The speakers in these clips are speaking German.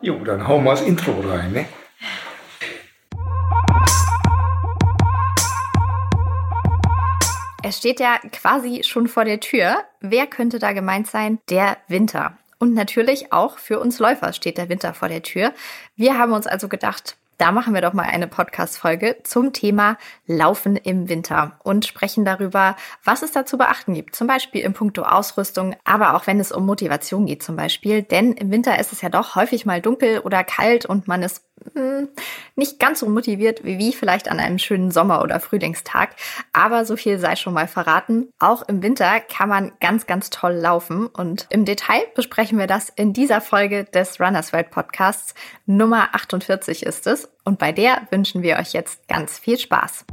Jo, dann hauen wir das Intro rein, ne? Es steht ja quasi schon vor der Tür. Wer könnte da gemeint sein? Der Winter. Und natürlich auch für uns Läufer steht der Winter vor der Tür. Wir haben uns also gedacht, da machen wir doch mal eine Podcast-Folge zum Thema Laufen im Winter und sprechen darüber, was es da zu beachten gibt. Zum Beispiel im Punkto Ausrüstung, aber auch wenn es um Motivation geht zum Beispiel. Denn im Winter ist es ja doch häufig mal dunkel oder kalt und man ist nicht ganz so motiviert wie vielleicht an einem schönen Sommer- oder Frühlingstag. Aber so viel sei schon mal verraten. Auch im Winter kann man ganz, ganz toll laufen. Und im Detail besprechen wir das in dieser Folge des Runners World Podcasts. Nummer 48 ist es. Und bei der wünschen wir euch jetzt ganz viel Spaß.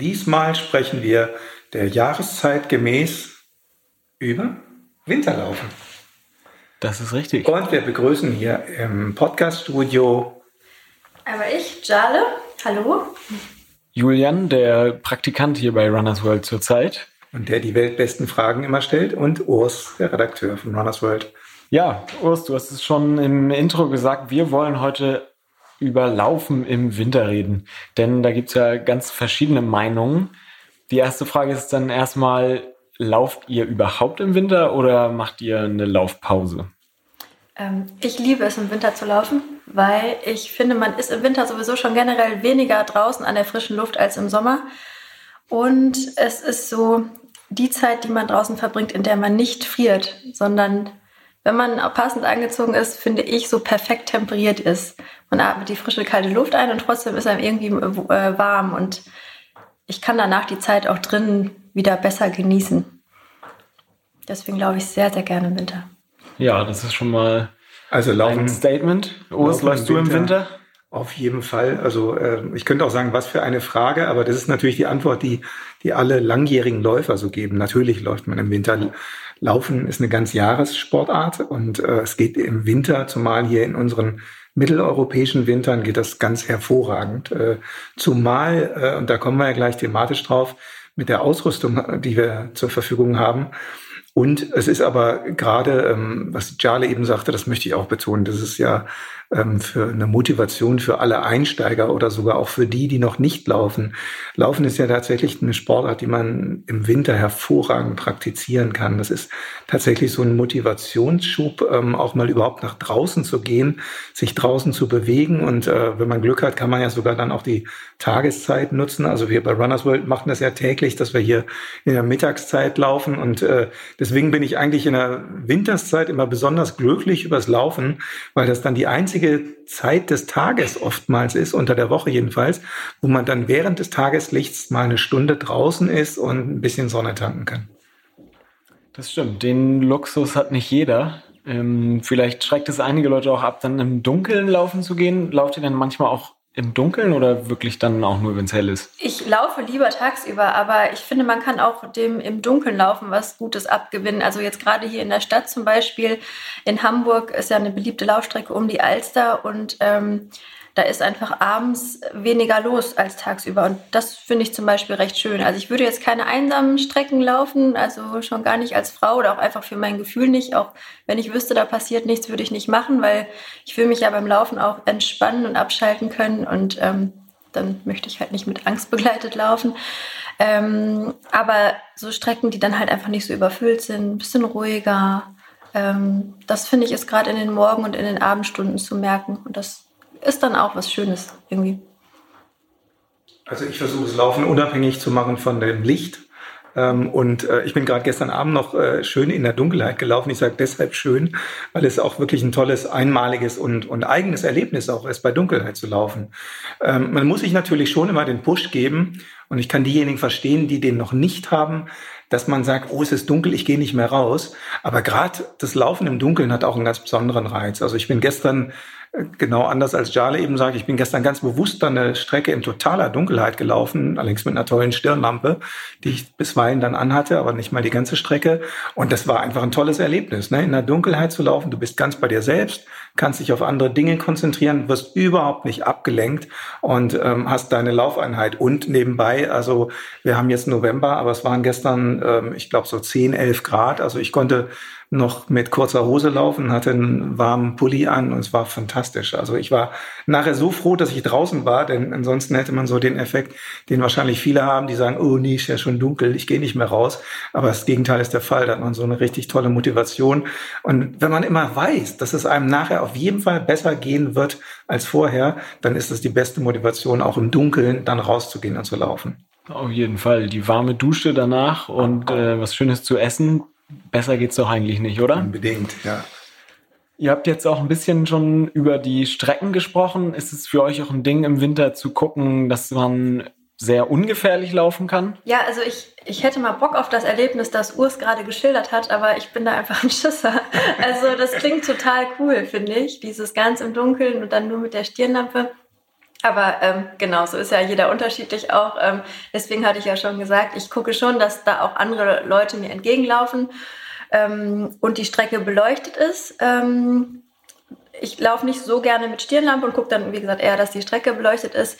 Diesmal sprechen wir der Jahreszeit gemäß über Winterlaufen. Das ist richtig. Und wir begrüßen hier im Podcast-Studio Aber ich, Jale, hallo. Julian, der Praktikant hier bei Runners World zurzeit. und der die weltbesten Fragen immer stellt und Urs, der Redakteur von Runners World. Ja, Urs, du hast es schon im Intro gesagt, wir wollen heute über Laufen im Winter reden. Denn da gibt's ja ganz verschiedene Meinungen. Die erste Frage ist dann erstmal, lauft ihr überhaupt im Winter oder macht ihr eine Laufpause? Ähm, ich liebe es im Winter zu laufen, weil ich finde, man ist im Winter sowieso schon generell weniger draußen an der frischen Luft als im Sommer. Und es ist so die Zeit, die man draußen verbringt, in der man nicht friert, sondern wenn man passend angezogen ist, finde ich, so perfekt temperiert ist. Man atmet die frische, kalte Luft ein und trotzdem ist einem irgendwie äh, warm. Und ich kann danach die Zeit auch drinnen wieder besser genießen. Deswegen glaube ich sehr, sehr gerne im Winter. Ja, das ist schon mal Also ein laufen Statement. Urs, läufst du im Winter. Winter? auf jeden Fall. Also äh, ich könnte auch sagen, was für eine Frage, aber das ist natürlich die Antwort, die, die alle langjährigen Läufer so geben. Natürlich läuft man im Winter. Laufen ist eine ganz Jahressportart und äh, es geht im Winter, zumal hier in unseren mitteleuropäischen Wintern geht das ganz hervorragend. Äh, zumal, äh, und da kommen wir ja gleich thematisch drauf, mit der Ausrüstung, die wir zur Verfügung haben. Und es ist aber gerade, ähm, was Jale eben sagte, das möchte ich auch betonen, das ist ja ähm, für eine Motivation für alle Einsteiger oder sogar auch für die, die noch nicht laufen. Laufen ist ja tatsächlich eine Sportart, die man im Winter hervorragend praktizieren kann. Das ist tatsächlich so ein Motivationsschub, ähm, auch mal überhaupt nach draußen zu gehen, sich draußen zu bewegen. Und äh, wenn man Glück hat, kann man ja sogar dann auch die Tageszeit nutzen. Also wir bei Runners World machen das ja täglich, dass wir hier in der Mittagszeit laufen. Und äh, deswegen bin ich eigentlich in der Winterszeit immer besonders glücklich übers Laufen, weil das dann die einzige Zeit des Tages oftmals ist, unter der Woche jedenfalls, wo man dann während des Tageslichts mal eine Stunde draußen ist und ein bisschen Sonne tanken kann. Das stimmt. Den Luxus hat nicht jeder. Ähm, vielleicht schreckt es einige Leute auch ab, dann im Dunkeln laufen zu gehen. Lauft ihr dann manchmal auch im Dunkeln oder wirklich dann auch nur, wenn es hell ist? Ich laufe lieber tagsüber, aber ich finde, man kann auch dem im Dunkeln laufen was Gutes abgewinnen. Also jetzt gerade hier in der Stadt zum Beispiel, in Hamburg ist ja eine beliebte Laufstrecke um die Alster und ähm, da ist einfach abends weniger los als tagsüber. Und das finde ich zum Beispiel recht schön. Also ich würde jetzt keine einsamen Strecken laufen, also schon gar nicht als Frau oder auch einfach für mein Gefühl nicht. Auch wenn ich wüsste, da passiert nichts, würde ich nicht machen, weil ich will mich ja beim Laufen auch entspannen und abschalten können. Und ähm, dann möchte ich halt nicht mit Angst begleitet laufen. Ähm, aber so Strecken, die dann halt einfach nicht so überfüllt sind, ein bisschen ruhiger. Ähm, das finde ich ist gerade in den Morgen- und in den Abendstunden zu merken. Und das ist dann auch was Schönes irgendwie. Also ich versuche das Laufen unabhängig zu machen von dem Licht. Ähm, und äh, ich bin gerade gestern Abend noch äh, schön in der Dunkelheit gelaufen. Ich sage deshalb schön, weil es auch wirklich ein tolles, einmaliges und, und eigenes Erlebnis auch ist, bei Dunkelheit zu laufen. Ähm, man muss sich natürlich schon immer den Push geben. Und ich kann diejenigen verstehen, die den noch nicht haben, dass man sagt, oh, es ist dunkel, ich gehe nicht mehr raus. Aber gerade das Laufen im Dunkeln hat auch einen ganz besonderen Reiz. Also ich bin gestern äh, genau anders als Jale eben sagt, ich bin gestern ganz bewusst dann eine Strecke in totaler Dunkelheit gelaufen, allerdings mit einer tollen Stirnlampe, die ich bisweilen dann anhatte, aber nicht mal die ganze Strecke. Und das war einfach ein tolles Erlebnis, ne? in der Dunkelheit zu laufen. Du bist ganz bei dir selbst, kannst dich auf andere Dinge konzentrieren, wirst überhaupt nicht abgelenkt und ähm, hast deine Laufeinheit. Und nebenbei, also wir haben jetzt November, aber es waren gestern ähm, ich glaube, so 10, 11 Grad. Also ich konnte noch mit kurzer Hose laufen, hatte einen warmen Pulli an und es war fantastisch. Also ich war nachher so froh, dass ich draußen war, denn ansonsten hätte man so den Effekt, den wahrscheinlich viele haben, die sagen, oh nee, ist ja schon dunkel, ich gehe nicht mehr raus. Aber das Gegenteil ist der Fall, da hat man so eine richtig tolle Motivation. Und wenn man immer weiß, dass es einem nachher auf jeden Fall besser gehen wird als vorher, dann ist es die beste Motivation, auch im Dunkeln dann rauszugehen und zu laufen. Auf jeden Fall. Die warme Dusche danach und äh, was Schönes zu essen, Besser geht's doch eigentlich nicht, oder? Unbedingt, ja. Ihr habt jetzt auch ein bisschen schon über die Strecken gesprochen. Ist es für euch auch ein Ding im Winter zu gucken, dass man sehr ungefährlich laufen kann? Ja, also ich, ich hätte mal Bock auf das Erlebnis, das Urs gerade geschildert hat, aber ich bin da einfach ein Schisser. Also das klingt total cool, finde ich. Dieses ganz im Dunkeln und dann nur mit der Stirnlampe. Aber ähm, genau, so ist ja jeder unterschiedlich auch. Ähm, deswegen hatte ich ja schon gesagt, ich gucke schon, dass da auch andere Leute mir entgegenlaufen ähm, und die Strecke beleuchtet ist. Ähm, ich laufe nicht so gerne mit Stirnlampe und gucke dann, wie gesagt, eher, dass die Strecke beleuchtet ist.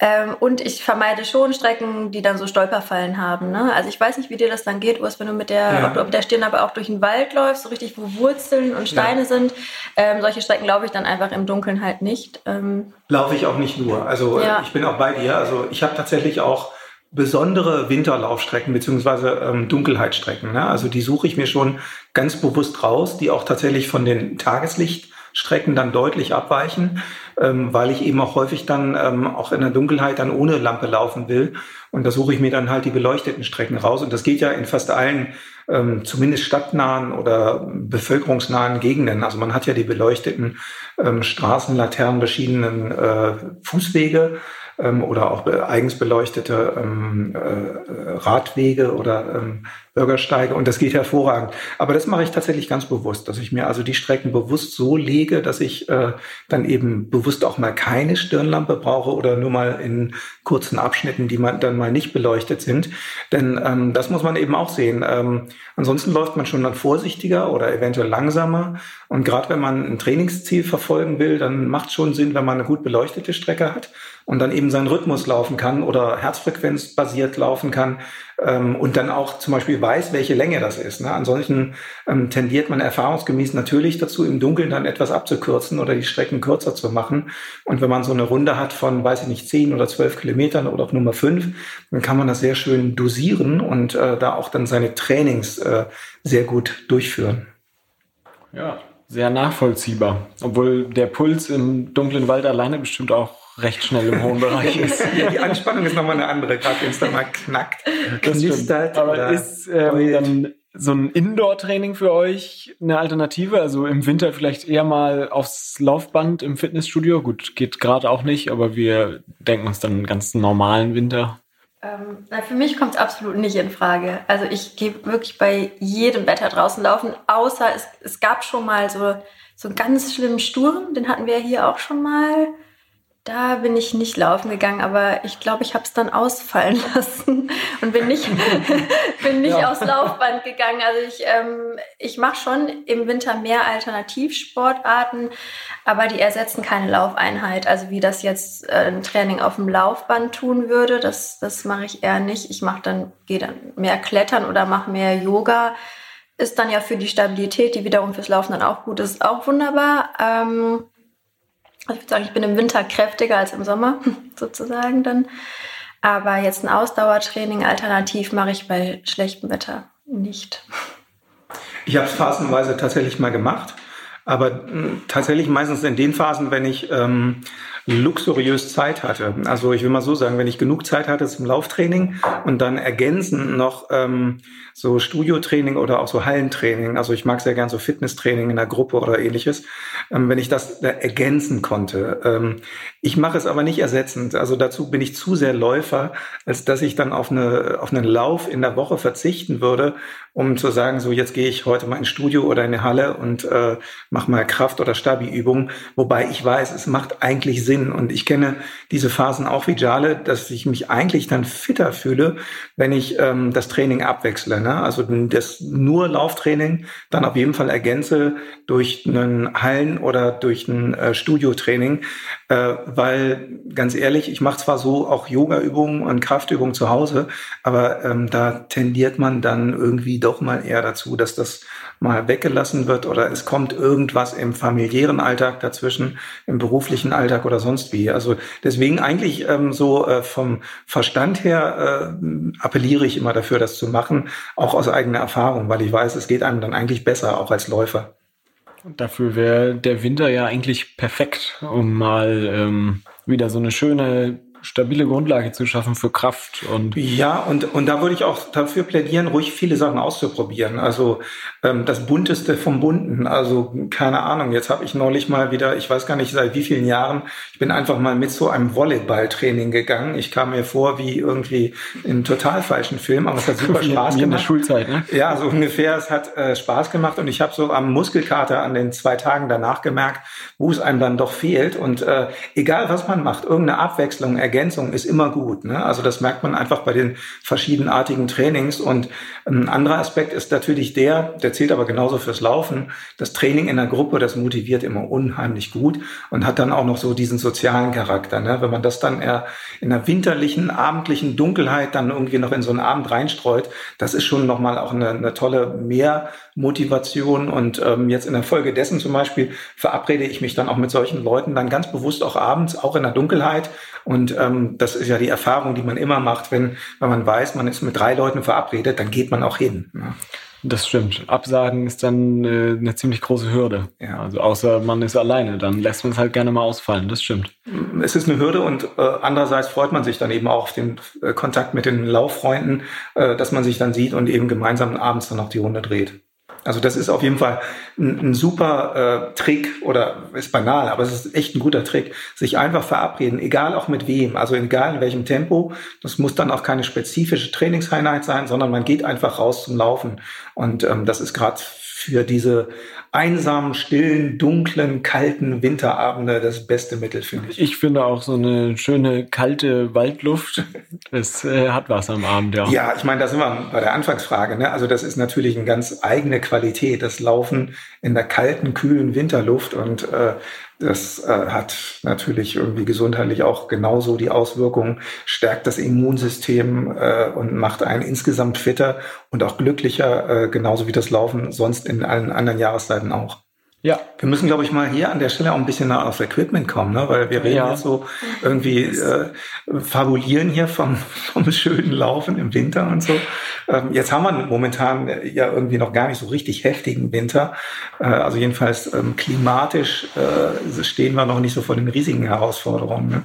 Ähm, und ich vermeide schon Strecken, die dann so Stolperfallen haben. Ne? Also ich weiß nicht, wie dir das dann geht, Urs, wenn du mit der, ja. ob du mit der Stirnlampe auch durch den Wald läufst, so richtig, wo Wurzeln und Steine ja. sind. Ähm, solche Strecken laufe ich dann einfach im Dunkeln halt nicht. Ähm, laufe ich auch nicht nur. Also ja. ich bin auch bei dir. Also ich habe tatsächlich auch besondere Winterlaufstrecken beziehungsweise ähm, Dunkelheitsstrecken. Ne? Also die suche ich mir schon ganz bewusst raus, die auch tatsächlich von den Tageslicht Strecken dann deutlich abweichen, ähm, weil ich eben auch häufig dann ähm, auch in der Dunkelheit dann ohne Lampe laufen will. Und da suche ich mir dann halt die beleuchteten Strecken raus. Und das geht ja in fast allen, ähm, zumindest stadtnahen oder bevölkerungsnahen Gegenden. Also man hat ja die beleuchteten ähm, Straßenlaternen, verschiedenen äh, Fußwege ähm, oder auch eigens beleuchtete ähm, äh, Radwege oder ähm, Bürgersteige und das geht hervorragend. Aber das mache ich tatsächlich ganz bewusst, dass ich mir also die Strecken bewusst so lege, dass ich äh, dann eben bewusst auch mal keine Stirnlampe brauche oder nur mal in kurzen Abschnitten, die man dann mal nicht beleuchtet sind. Denn ähm, das muss man eben auch sehen. Ähm, ansonsten läuft man schon dann vorsichtiger oder eventuell langsamer. Und gerade wenn man ein Trainingsziel verfolgen will, dann macht es schon Sinn, wenn man eine gut beleuchtete Strecke hat und dann eben seinen Rhythmus laufen kann oder herzfrequenzbasiert laufen kann ähm, und dann auch zum Beispiel weiß, welche Länge das ist. Ne? Ansonsten ähm, tendiert man erfahrungsgemäß natürlich dazu, im Dunkeln dann etwas abzukürzen oder die Strecken kürzer zu machen. Und wenn man so eine Runde hat von, weiß ich nicht, zehn oder zwölf Kilometern oder auch Nummer fünf, dann kann man das sehr schön dosieren und äh, da auch dann seine Trainings äh, sehr gut durchführen. Ja, sehr nachvollziehbar. Obwohl der Puls im dunklen Wald alleine bestimmt auch recht schnell im hohen Bereich ist. ja, die Anspannung ist nochmal eine andere, gerade wenn es dann mal knackt, knistert. Aber ist ähm, dann so ein Indoor-Training für euch eine Alternative? Also im Winter vielleicht eher mal aufs Laufband im Fitnessstudio? Gut, geht gerade auch nicht, aber wir denken uns dann einen ganz normalen Winter. Ähm, na, für mich kommt es absolut nicht in Frage. Also ich gehe wirklich bei jedem Wetter draußen laufen, außer es, es gab schon mal so, so einen ganz schlimmen Sturm, den hatten wir hier auch schon mal. Da bin ich nicht laufen gegangen, aber ich glaube, ich habe es dann ausfallen lassen und bin nicht, bin nicht ja. aufs Laufband gegangen. Also ich, ähm, ich mache schon im Winter mehr Alternativsportarten, aber die ersetzen keine Laufeinheit. Also wie das jetzt äh, ein Training auf dem Laufband tun würde, das, das mache ich eher nicht. Ich mache dann, gehe dann mehr klettern oder mache mehr Yoga. Ist dann ja für die Stabilität, die wiederum fürs Laufen dann auch gut ist, auch wunderbar. Ähm, also ich würde sagen, ich bin im Winter kräftiger als im Sommer, sozusagen dann. Aber jetzt ein Ausdauertraining alternativ mache ich bei schlechtem Wetter nicht. Ich habe es phasenweise tatsächlich mal gemacht, aber hm, tatsächlich meistens in den Phasen, wenn ich ähm, luxuriös Zeit hatte. Also ich will mal so sagen, wenn ich genug Zeit hatte zum Lauftraining und dann ergänzend noch ähm, so Studiotraining oder auch so Hallentraining, also ich mag sehr gern so Fitnesstraining in der Gruppe oder ähnliches, ähm, wenn ich das da ergänzen konnte. Ähm, ich mache es aber nicht ersetzend. Also dazu bin ich zu sehr Läufer, als dass ich dann auf, eine, auf einen Lauf in der Woche verzichten würde, um zu sagen, so jetzt gehe ich heute mal ins Studio oder in die Halle und äh, mache mal Kraft- oder Stabi-Übungen. Wobei ich weiß, es macht eigentlich Sinn. Und ich kenne diese Phasen auch wie Jale, dass ich mich eigentlich dann fitter fühle, wenn ich ähm, das Training abwechsle. Ne? Also das nur Lauftraining dann auf jeden Fall ergänze durch einen Hallen- oder durch ein äh, Studiotraining. Äh, weil ganz ehrlich, ich mache zwar so auch Yoga-Übungen und Kraftübungen zu Hause, aber ähm, da tendiert man dann irgendwie doch mal eher dazu, dass das mal weggelassen wird oder es kommt irgendwas im familiären Alltag dazwischen, im beruflichen Alltag oder sonst wie. Also deswegen eigentlich ähm, so äh, vom Verstand her äh, appelliere ich immer dafür, das zu machen, auch aus eigener Erfahrung, weil ich weiß, es geht einem dann eigentlich besser, auch als Läufer. Dafür wäre der Winter ja eigentlich perfekt, um mal ähm, wieder so eine schöne stabile Grundlage zu schaffen für Kraft und ja und und da würde ich auch dafür plädieren, ruhig viele Sachen auszuprobieren. Also ähm, das bunteste vom bunten. Also keine Ahnung. Jetzt habe ich neulich mal wieder, ich weiß gar nicht seit wie vielen Jahren, ich bin einfach mal mit so einem Volleyballtraining gegangen. Ich kam mir vor wie irgendwie in total falschen Film, aber es hat super Spaß gemacht. In der Schulzeit, ne? Ja, so ungefähr. Es hat äh, Spaß gemacht und ich habe so am Muskelkater an den zwei Tagen danach gemerkt, wo es einem dann doch fehlt. Und äh, egal was man macht, irgendeine Abwechslung Ergänzung ist immer gut. Ne? Also das merkt man einfach bei den verschiedenartigen Trainings. Und ein anderer Aspekt ist natürlich der, der zählt aber genauso fürs Laufen. Das Training in der Gruppe, das motiviert immer unheimlich gut und hat dann auch noch so diesen sozialen Charakter. Ne? Wenn man das dann eher in der winterlichen, abendlichen Dunkelheit dann irgendwie noch in so einen Abend reinstreut, das ist schon nochmal auch eine, eine tolle Mehrmotivation. Und ähm, jetzt in der Folge dessen zum Beispiel verabrede ich mich dann auch mit solchen Leuten dann ganz bewusst auch abends, auch in der Dunkelheit. Und ähm, das ist ja die Erfahrung, die man immer macht, wenn, wenn man weiß, man ist mit drei Leuten verabredet, dann geht man auch hin. Ne? Das stimmt. Absagen ist dann äh, eine ziemlich große Hürde. Ja. Also außer man ist alleine, dann lässt man es halt gerne mal ausfallen. Das stimmt. Es ist eine Hürde und äh, andererseits freut man sich dann eben auch auf den äh, Kontakt mit den Lauffreunden, äh, dass man sich dann sieht und eben gemeinsam abends dann noch die Runde dreht. Also das ist auf jeden Fall ein, ein super äh, Trick oder ist banal, aber es ist echt ein guter Trick, sich einfach verabreden, egal auch mit wem, also egal in welchem Tempo. Das muss dann auch keine spezifische Trainingseinheit sein, sondern man geht einfach raus zum Laufen. Und ähm, das ist gerade für diese einsamen, stillen, dunklen, kalten Winterabende das beste Mittel, finde ich. Ich finde auch so eine schöne, kalte Waldluft, das äh, hat was am Abend, ja. Ja, ich meine, da sind wir bei der Anfangsfrage. Ne? Also das ist natürlich eine ganz eigene Qualität, das Laufen in der kalten, kühlen Winterluft und äh, das äh, hat natürlich irgendwie gesundheitlich auch genauso die Auswirkungen, stärkt das Immunsystem äh, und macht einen insgesamt fitter und auch glücklicher, äh, genauso wie das Laufen sonst in allen anderen Jahreszeiten auch. Ja. Wir müssen, glaube ich, mal hier an der Stelle auch ein bisschen auf Equipment kommen, ne? weil wir reden ja. jetzt so irgendwie, äh, fabulieren hier vom, vom schönen Laufen im Winter und so. Ähm, jetzt haben wir momentan ja irgendwie noch gar nicht so richtig heftigen Winter. Äh, also jedenfalls ähm, klimatisch äh, stehen wir noch nicht so vor den riesigen Herausforderungen. Ne?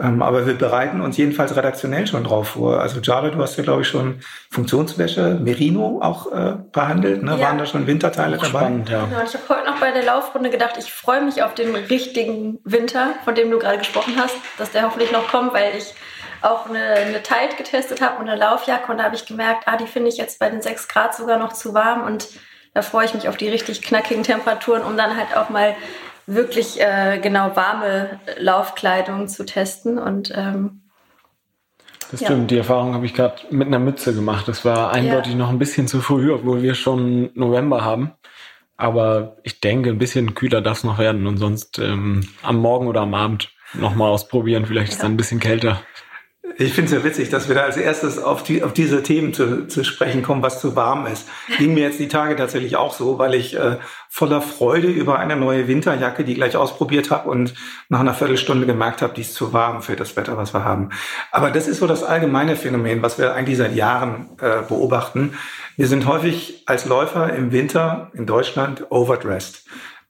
Ähm, aber wir bereiten uns jedenfalls redaktionell schon drauf vor. Also Jale, du hast ja, glaube ich, schon Funktionswäsche, Merino auch äh, behandelt. Ne? Ja. Waren da schon Winterteile dabei? Spannend, ja. Genau, ich habe heute noch bei der Laufrunde gedacht, ich freue mich auf den richtigen Winter, von dem du gerade gesprochen hast, dass der hoffentlich noch kommt, weil ich auch eine, eine Tide getestet habe und eine Laufjacke und da habe ich gemerkt, ah, die finde ich jetzt bei den 6 Grad sogar noch zu warm und da freue ich mich auf die richtig knackigen Temperaturen, um dann halt auch mal wirklich äh, genau warme Laufkleidung zu testen und ähm, das stimmt, ja. die Erfahrung habe ich gerade mit einer Mütze gemacht. Das war eindeutig ja. noch ein bisschen zu früh, obwohl wir schon November haben. Aber ich denke, ein bisschen kühler darf es noch werden und sonst ähm, am Morgen oder am Abend nochmal ausprobieren. Vielleicht ja. ist es dann ein bisschen kälter. Ich finde es ja witzig, dass wir da als erstes auf, die, auf diese Themen zu, zu sprechen kommen, was zu warm ist. Ging mir jetzt die Tage tatsächlich auch so, weil ich äh, voller Freude über eine neue Winterjacke, die gleich ausprobiert habe und nach einer Viertelstunde gemerkt habe, die ist zu warm für das Wetter, was wir haben. Aber das ist so das allgemeine Phänomen, was wir eigentlich seit Jahren äh, beobachten. Wir sind häufig als Läufer im Winter in Deutschland overdressed.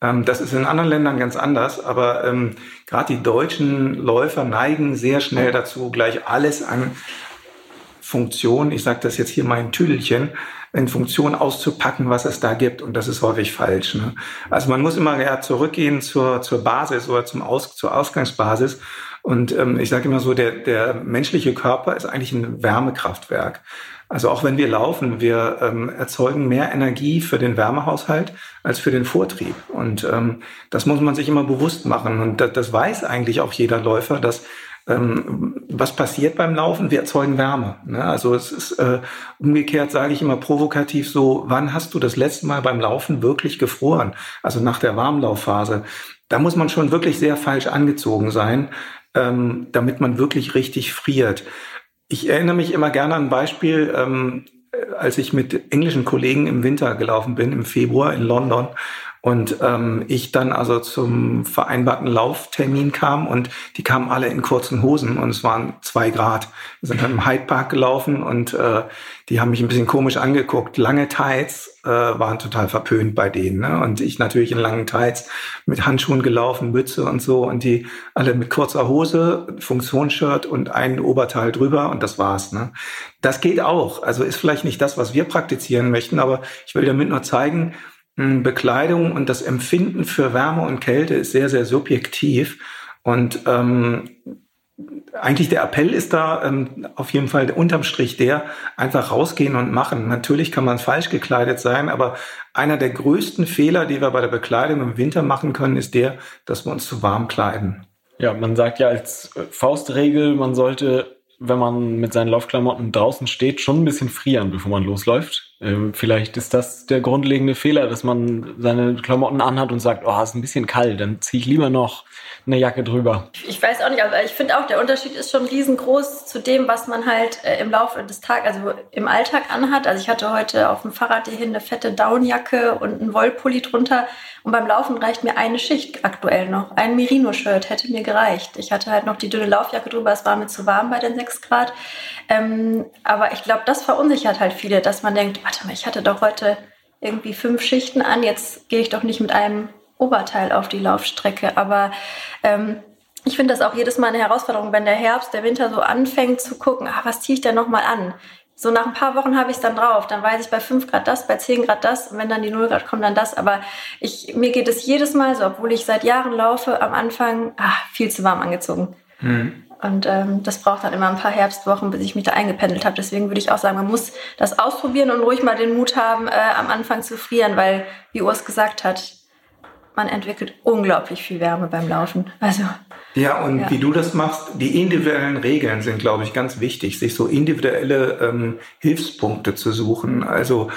Ähm, das ist in anderen Ländern ganz anders, aber ähm, gerade die deutschen Läufer neigen sehr schnell dazu, gleich alles an Funktion, ich sage das jetzt hier mal in Tüdelchen, in Funktion auszupacken, was es da gibt. Und das ist häufig falsch. Ne? Also man muss immer ja zurückgehen zur, zur Basis oder zum Aus, zur Ausgangsbasis. Und ähm, ich sage immer so, der, der menschliche Körper ist eigentlich ein Wärmekraftwerk. Also auch wenn wir laufen, wir ähm, erzeugen mehr Energie für den Wärmehaushalt als für den Vortrieb. Und ähm, das muss man sich immer bewusst machen. Und das, das weiß eigentlich auch jeder Läufer, dass ähm, was passiert beim Laufen? Wir erzeugen Wärme. Ne? Also es ist äh, umgekehrt, sage ich immer provokativ so, wann hast du das letzte Mal beim Laufen wirklich gefroren? Also nach der Warmlaufphase. Da muss man schon wirklich sehr falsch angezogen sein, ähm, damit man wirklich richtig friert. Ich erinnere mich immer gerne an ein Beispiel, ähm, als ich mit englischen Kollegen im Winter gelaufen bin, im Februar in London. Und ähm, ich dann also zum vereinbarten Lauftermin kam und die kamen alle in kurzen Hosen und es waren zwei Grad. Wir sind dann im Hyde Park gelaufen und äh, die haben mich ein bisschen komisch angeguckt. Lange Tights äh, waren total verpönt bei denen. Ne? Und ich natürlich in langen Tights mit Handschuhen gelaufen, Mütze und so und die alle mit kurzer Hose, Funktionsshirt und ein Oberteil drüber und das war's. Ne? Das geht auch. Also ist vielleicht nicht das, was wir praktizieren möchten, aber ich will damit nur zeigen, Bekleidung und das Empfinden für Wärme und Kälte ist sehr, sehr subjektiv. Und ähm, eigentlich der Appell ist da ähm, auf jeden Fall unterm Strich der, einfach rausgehen und machen. Natürlich kann man falsch gekleidet sein, aber einer der größten Fehler, die wir bei der Bekleidung im Winter machen können, ist der, dass wir uns zu warm kleiden. Ja, man sagt ja als Faustregel, man sollte, wenn man mit seinen Laufklamotten draußen steht, schon ein bisschen frieren, bevor man losläuft. Ähm, vielleicht ist das der grundlegende Fehler, dass man seine Klamotten anhat und sagt, oh, ist ein bisschen kalt, dann ziehe ich lieber noch eine Jacke drüber. Ich weiß auch nicht, aber ich finde auch, der Unterschied ist schon riesengroß zu dem, was man halt äh, im Laufe des Tages, also im Alltag anhat. Also ich hatte heute auf dem Fahrrad hierhin eine fette Downjacke und einen Wollpulli drunter. Und beim Laufen reicht mir eine Schicht aktuell noch. Ein Merino-Shirt hätte mir gereicht. Ich hatte halt noch die dünne Laufjacke drüber, es war mir zu warm bei den 6 Grad. Ähm, aber ich glaube, das verunsichert halt viele, dass man denkt, warte mal, ich hatte doch heute irgendwie fünf Schichten an, jetzt gehe ich doch nicht mit einem Oberteil auf die Laufstrecke. Aber ähm, ich finde das auch jedes Mal eine Herausforderung, wenn der Herbst, der Winter so anfängt zu gucken, ah, was ziehe ich denn nochmal an? So nach ein paar Wochen habe ich es dann drauf. Dann weiß ich bei 5 Grad das, bei 10 Grad das und wenn dann die 0 Grad kommen, dann das. Aber ich, mir geht es jedes Mal so, obwohl ich seit Jahren laufe, am Anfang ach, viel zu warm angezogen. Mhm. Und ähm, das braucht dann immer ein paar Herbstwochen, bis ich mich da eingependelt habe. Deswegen würde ich auch sagen, man muss das ausprobieren und ruhig mal den Mut haben, äh, am Anfang zu frieren, weil, wie Urs gesagt hat, man entwickelt unglaublich viel Wärme beim Laufen. Also ja, und ja. wie du das machst, die individuellen Regeln sind, glaube ich, ganz wichtig, sich so individuelle ähm, Hilfspunkte zu suchen. Also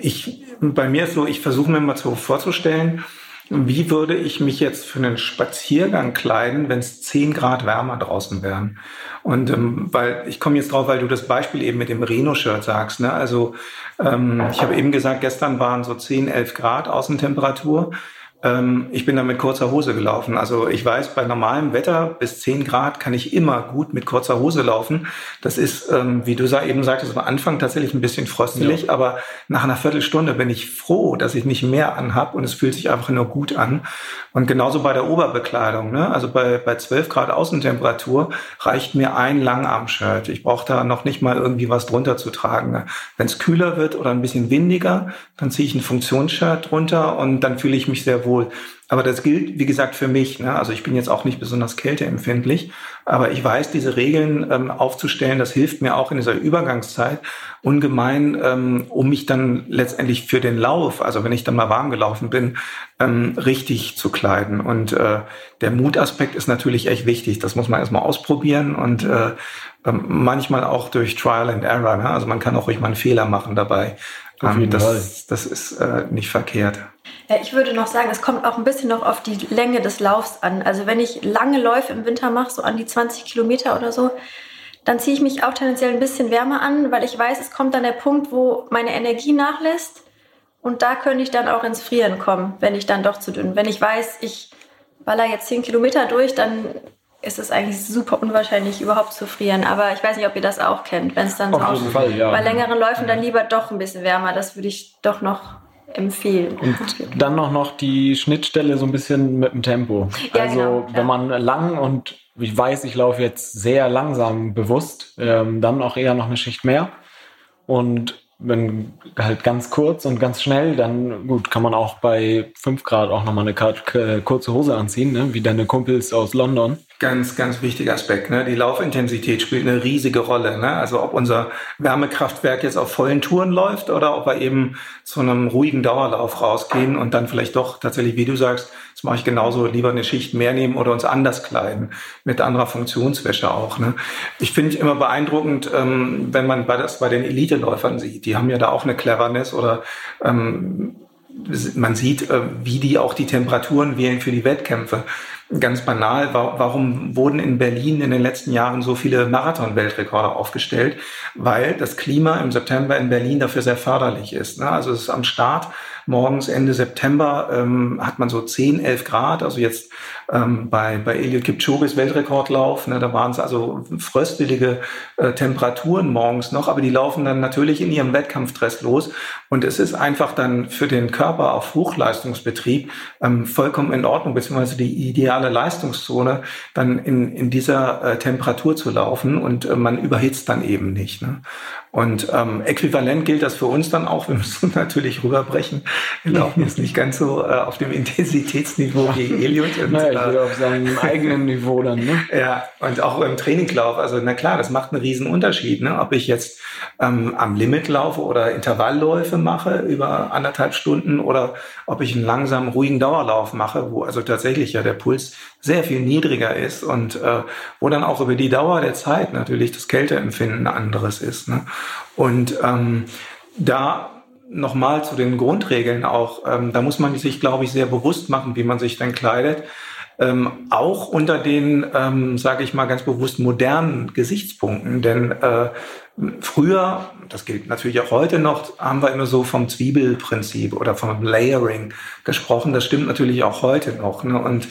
ich, bei mir ist so, ich versuche mir mal so vorzustellen, wie würde ich mich jetzt für einen Spaziergang kleiden, wenn es 10 Grad wärmer draußen wären? Und ähm, weil ich komme jetzt drauf, weil du das Beispiel eben mit dem Merino-Shirt sagst. Ne? Also ähm, ich habe eben gesagt, gestern waren so 10, 11 Grad Außentemperatur. Ähm, ich bin da mit kurzer Hose gelaufen. Also ich weiß, bei normalem Wetter bis 10 Grad kann ich immer gut mit kurzer Hose laufen. Das ist, ähm, wie du eben sagtest, am Anfang tatsächlich ein bisschen fröstelig, ja. aber nach einer Viertelstunde bin ich froh, dass ich nicht mehr anhab und es fühlt sich einfach nur gut an. Und genauso bei der Oberbekleidung. Ne? Also bei, bei 12 Grad Außentemperatur reicht mir ein Langarm-Shirt. Ich brauche da noch nicht mal irgendwie was drunter zu tragen. Ne? Wenn es kühler wird oder ein bisschen windiger, dann ziehe ich ein Funktionsshirt drunter und dann fühle ich mich sehr wohl. Aber das gilt, wie gesagt, für mich. Ne? Also ich bin jetzt auch nicht besonders kälteempfindlich, aber ich weiß, diese Regeln ähm, aufzustellen, das hilft mir auch in dieser Übergangszeit ungemein, ähm, um mich dann letztendlich für den Lauf, also wenn ich dann mal warm gelaufen bin, ähm, richtig zu kleiden. Und äh, der Mutaspekt ist natürlich echt wichtig. Das muss man erstmal ausprobieren und äh, ähm, manchmal auch durch Trial and Error. Ne? Also man kann auch ruhig mal einen Fehler machen dabei. Ähm, das, das ist äh, nicht verkehrt. Ja, ich würde noch sagen, es kommt auch ein bisschen noch auf die Länge des Laufs an. Also wenn ich lange Läufe im Winter mache, so an die 20 Kilometer oder so, dann ziehe ich mich auch tendenziell ein bisschen wärmer an, weil ich weiß, es kommt dann der Punkt, wo meine Energie nachlässt. Und da könnte ich dann auch ins Frieren kommen, wenn ich dann doch zu dünn. Wenn ich weiß, ich baller jetzt 10 Kilometer durch, dann ist es eigentlich super unwahrscheinlich, überhaupt zu frieren. Aber ich weiß nicht, ob ihr das auch kennt. Wenn es dann Auf jeden Fall, ja. bei längeren Läufen dann lieber doch ein bisschen wärmer. Das würde ich doch noch empfehlen. Und dann noch, noch die Schnittstelle so ein bisschen mit dem Tempo. Ja, also genau, wenn man lang und ich weiß, ich laufe jetzt sehr langsam bewusst, ähm, dann auch eher noch eine Schicht mehr. Und wenn halt ganz kurz und ganz schnell, dann gut, kann man auch bei 5 Grad auch nochmal eine kurze Hose anziehen, ne? wie deine Kumpels aus London. Ganz, ganz wichtiger Aspekt. Ne? Die Laufintensität spielt eine riesige Rolle. Ne? Also ob unser Wärmekraftwerk jetzt auf vollen Touren läuft oder ob wir eben zu einem ruhigen Dauerlauf rausgehen und dann vielleicht doch tatsächlich, wie du sagst, das mache ich genauso, lieber eine Schicht mehr nehmen oder uns anders kleiden, mit anderer Funktionswäsche auch. Ne? Ich finde immer beeindruckend, ähm, wenn man bei, das bei den Elite-Läufern sieht, die haben ja da auch eine Cleverness oder ähm, man sieht, äh, wie die auch die Temperaturen wählen für die Wettkämpfe. Ganz banal, warum wurden in Berlin in den letzten Jahren so viele Marathon-Weltrekorde aufgestellt? Weil das Klima im September in Berlin dafür sehr förderlich ist. Ne? Also es ist am Start morgens Ende September ähm, hat man so 10, 11 Grad. Also jetzt ähm, bei, bei Eliud Kipchoges Weltrekordlauf, ne, da waren es also fröstelige äh, Temperaturen morgens noch, aber die laufen dann natürlich in ihrem Wettkampfdress los. Und es ist einfach dann für den Körper auf Hochleistungsbetrieb ähm, vollkommen in Ordnung, beziehungsweise die ideale Leistungszone, dann in, in dieser äh, Temperatur zu laufen und äh, man überhitzt dann eben nicht. Ne? Und ähm, äquivalent gilt das für uns dann auch. Wir müssen natürlich rüberbrechen. Wir laufen jetzt nicht ganz so äh, auf dem Intensitätsniveau wie Eliot. Und, naja, ich äh, auf seinem eigenen Niveau dann. Ne? Ja, und auch im Traininglauf. Also na klar, das macht einen riesen Unterschied. Ne? Ob ich jetzt ähm, am Limit laufe oder Intervallläufe mache über anderthalb Stunden oder ob ich einen langsamen, ruhigen Dauerlauf mache, wo also tatsächlich ja der Puls sehr viel niedriger ist und äh, wo dann auch über die Dauer der Zeit natürlich das Kälteempfinden anderes ist. Ne? Und ähm, da nochmal zu den Grundregeln auch, ähm, da muss man sich, glaube ich, sehr bewusst machen, wie man sich dann kleidet. Ähm, auch unter den, ähm, sage ich mal ganz bewusst, modernen Gesichtspunkten. Denn äh, früher, das gilt natürlich auch heute noch, haben wir immer so vom Zwiebelprinzip oder vom Layering gesprochen. Das stimmt natürlich auch heute noch. Ne? Und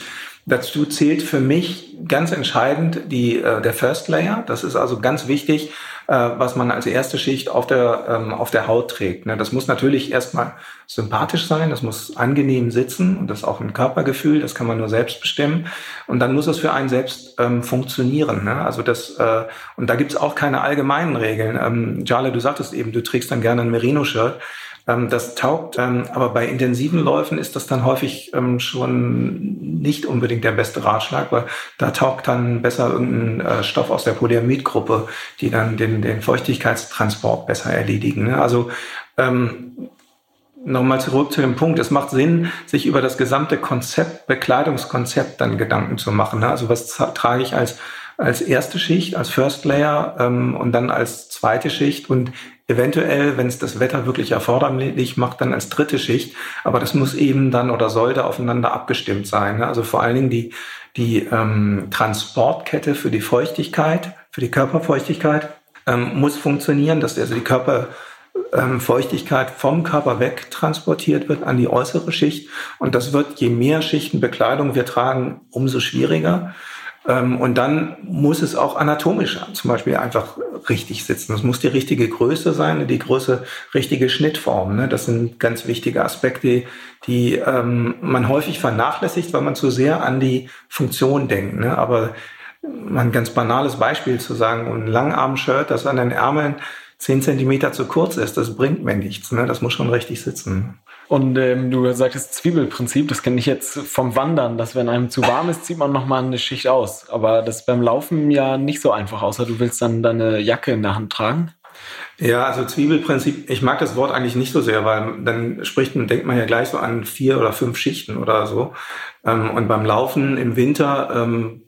Dazu zählt für mich ganz entscheidend die, äh, der First Layer. Das ist also ganz wichtig, äh, was man als erste Schicht auf der, ähm, auf der Haut trägt. Ne? Das muss natürlich erstmal sympathisch sein, das muss angenehm sitzen und das ist auch ein Körpergefühl, das kann man nur selbst bestimmen. Und dann muss es für einen selbst ähm, funktionieren. Ne? Also das, äh, und da gibt's auch keine allgemeinen Regeln. Ähm, Jale, du sagtest eben, du trägst dann gerne ein Merino-Shirt. Ähm, das taugt, ähm, aber bei intensiven Läufen ist das dann häufig ähm, schon nicht unbedingt der beste Ratschlag, weil da taugt dann besser irgendein äh, Stoff aus der Polyamidgruppe, die dann den, den Feuchtigkeitstransport besser erledigen. Ne? Also ähm, Nochmal zurück zu dem Punkt. Es macht Sinn, sich über das gesamte Konzept, Bekleidungskonzept dann Gedanken zu machen. Ne? Also was trage ich als als erste Schicht, als First Layer ähm, und dann als zweite Schicht und eventuell, wenn es das Wetter wirklich erforderlich macht, dann als dritte Schicht. Aber das muss eben dann oder sollte aufeinander abgestimmt sein. Ne? Also vor allen Dingen die, die ähm, Transportkette für die Feuchtigkeit, für die Körperfeuchtigkeit ähm, muss funktionieren, dass also die Körperfeuchtigkeit vom Körper weg transportiert wird an die äußere Schicht. Und das wird, je mehr Schichten Bekleidung wir tragen, umso schwieriger. Ähm, und dann muss es auch anatomisch zum Beispiel einfach richtig sitzen. Es muss die richtige Größe sein, die Größe, richtige Schnittform. Ne? Das sind ganz wichtige Aspekte, die ähm, man häufig vernachlässigt, weil man zu sehr an die Funktion denkt. Ne? Aber ein ganz banales Beispiel zu sagen, ein Langarm-Shirt, das an den Ärmeln zehn Zentimeter zu kurz ist, das bringt mir nichts. Ne? Das muss schon richtig sitzen. Und ähm, du sagtest Zwiebelprinzip, das kenne ich jetzt vom Wandern, dass wenn einem zu warm ist, zieht man nochmal eine Schicht aus. Aber das ist beim Laufen ja nicht so einfach, außer du willst dann deine Jacke in der Hand tragen. Ja, also Zwiebelprinzip, ich mag das Wort eigentlich nicht so sehr, weil dann spricht man, denkt man ja gleich so an vier oder fünf Schichten oder so. Ähm, und beim Laufen im Winter, ähm,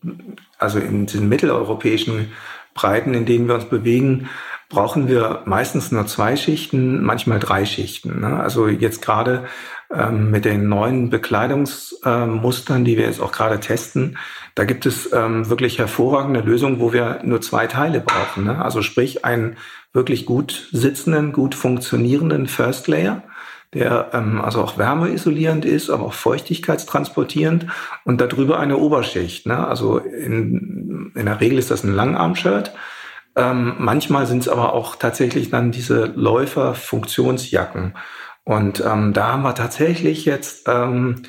also in den mitteleuropäischen Breiten, in denen wir uns bewegen, brauchen wir meistens nur zwei Schichten, manchmal drei Schichten. Ne? Also jetzt gerade ähm, mit den neuen Bekleidungsmustern, äh, die wir jetzt auch gerade testen, da gibt es ähm, wirklich hervorragende Lösungen, wo wir nur zwei Teile brauchen. Ne? Also sprich einen wirklich gut sitzenden, gut funktionierenden First Layer, der ähm, also auch wärmeisolierend ist, aber auch feuchtigkeitstransportierend und darüber eine Oberschicht. Ne? Also in, in der Regel ist das ein Langarm-Shirt ähm, manchmal sind es aber auch tatsächlich dann diese Läufer-Funktionsjacken. Und ähm, da haben wir tatsächlich jetzt ähm,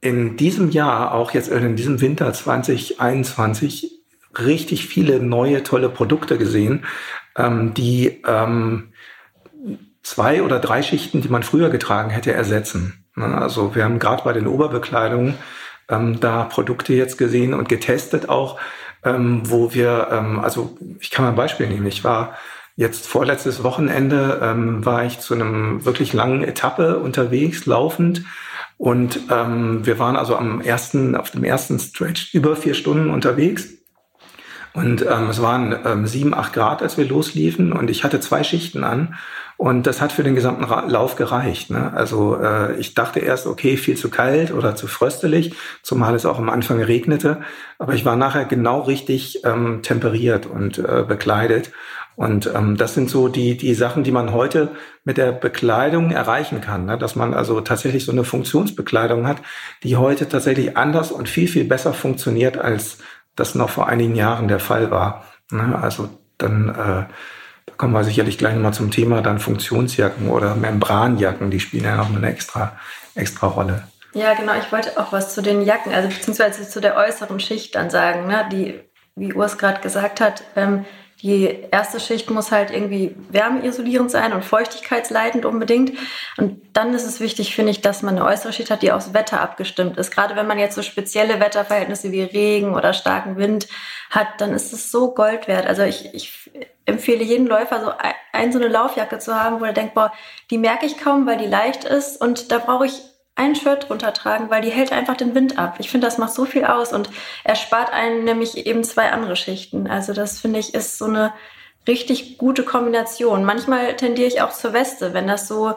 in diesem Jahr, auch jetzt in diesem Winter 2021, richtig viele neue tolle Produkte gesehen, ähm, die ähm, zwei oder drei Schichten, die man früher getragen hätte, ersetzen. Ne, also wir haben gerade bei den Oberbekleidungen ähm, da Produkte jetzt gesehen und getestet auch, ähm, wo wir, ähm, also ich kann mal ein Beispiel nehmen. Ich war jetzt vorletztes Wochenende, ähm, war ich zu einem wirklich langen Etappe unterwegs, laufend. Und ähm, wir waren also am ersten, auf dem ersten Stretch über vier Stunden unterwegs. Und ähm, es waren ähm, sieben, acht Grad, als wir losliefen. Und ich hatte zwei Schichten an. Und das hat für den gesamten Lauf gereicht. Ne? Also äh, ich dachte erst, okay, viel zu kalt oder zu fröstelig, zumal es auch am Anfang regnete. Aber ich war nachher genau richtig ähm, temperiert und äh, bekleidet. Und ähm, das sind so die, die Sachen, die man heute mit der Bekleidung erreichen kann. Ne? Dass man also tatsächlich so eine Funktionsbekleidung hat, die heute tatsächlich anders und viel, viel besser funktioniert, als das noch vor einigen Jahren der Fall war. Ne? Also dann äh, da kommen wir sicherlich gleich nochmal zum Thema dann Funktionsjacken oder Membranjacken, die spielen ja noch eine extra, extra Rolle. Ja, genau. Ich wollte auch was zu den Jacken, also beziehungsweise zu der äußeren Schicht dann sagen, ne? die, wie Urs gerade gesagt hat, ähm, die erste Schicht muss halt irgendwie wärmeisolierend sein und feuchtigkeitsleitend unbedingt. Und dann ist es wichtig, finde ich, dass man eine äußere Schicht hat, die aufs Wetter abgestimmt ist. Gerade wenn man jetzt so spezielle Wetterverhältnisse wie Regen oder starken Wind hat, dann ist es so Gold wert. Also ich, ich empfehle jedem Läufer, so ein, so eine Laufjacke zu haben, wo er denkt, boah, die merke ich kaum, weil die leicht ist und da brauche ich ein Shirt drunter tragen, weil die hält einfach den Wind ab. Ich finde, das macht so viel aus und erspart einen nämlich eben zwei andere Schichten. Also das finde ich ist so eine richtig gute Kombination. Manchmal tendiere ich auch zur Weste, wenn das so,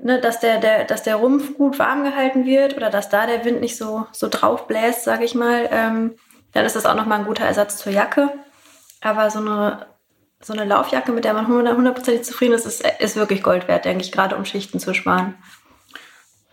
ne, dass der, der, dass der Rumpf gut warm gehalten wird oder dass da der Wind nicht so, so drauf bläst, sage ich mal, ähm, dann ist das auch nochmal ein guter Ersatz zur Jacke. Aber so eine, so eine Laufjacke, mit der man hundertprozentig zufrieden ist, ist, ist wirklich Gold wert, denke ich, gerade um Schichten zu sparen.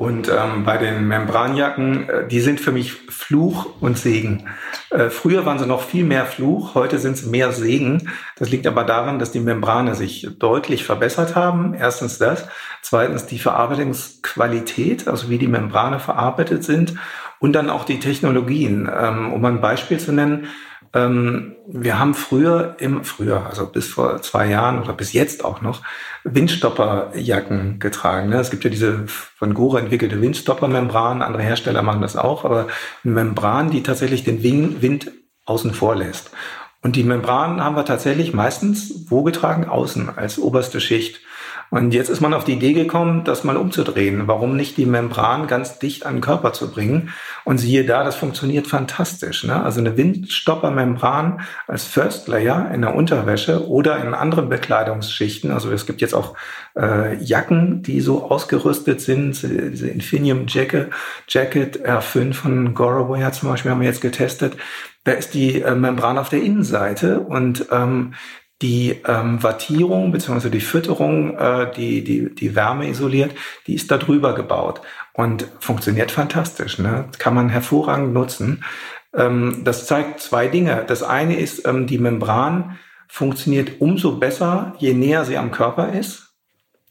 Und ähm, bei den Membranjacken, äh, die sind für mich Fluch und Segen. Äh, früher waren sie noch viel mehr Fluch, heute sind es mehr Segen. Das liegt aber daran, dass die Membrane sich deutlich verbessert haben. Erstens das. Zweitens die Verarbeitungsqualität, also wie die Membrane verarbeitet sind. Und dann auch die Technologien. Ähm, um ein Beispiel zu nennen, ähm, wir haben früher, im früher, also bis vor zwei Jahren oder bis jetzt auch noch, Windstopperjacken getragen. Ne? Es gibt ja diese von Gore entwickelte Windstoppermembran, andere Hersteller machen das auch, aber eine Membran, die tatsächlich den Wind außen vor lässt. Und die Membran haben wir tatsächlich meistens wo getragen? Außen als oberste Schicht. Und jetzt ist man auf die Idee gekommen, das mal umzudrehen. Warum nicht die Membran ganz dicht an den Körper zu bringen? Und siehe da, das funktioniert fantastisch. Ne? Also eine Windstoppermembran als First Layer in der Unterwäsche oder in anderen Bekleidungsschichten. Also es gibt jetzt auch äh, Jacken, die so ausgerüstet sind. Diese Infinium Jacket, Jacket R5 von Goraware zum Beispiel haben wir jetzt getestet. Da ist die äh, Membran auf der Innenseite und ähm, die ähm, Wattierung bzw. die Fütterung, äh, die, die, die Wärme isoliert, die ist da drüber gebaut und funktioniert fantastisch. Ne? Kann man hervorragend nutzen. Ähm, das zeigt zwei Dinge. Das eine ist, ähm, die Membran funktioniert umso besser, je näher sie am Körper ist.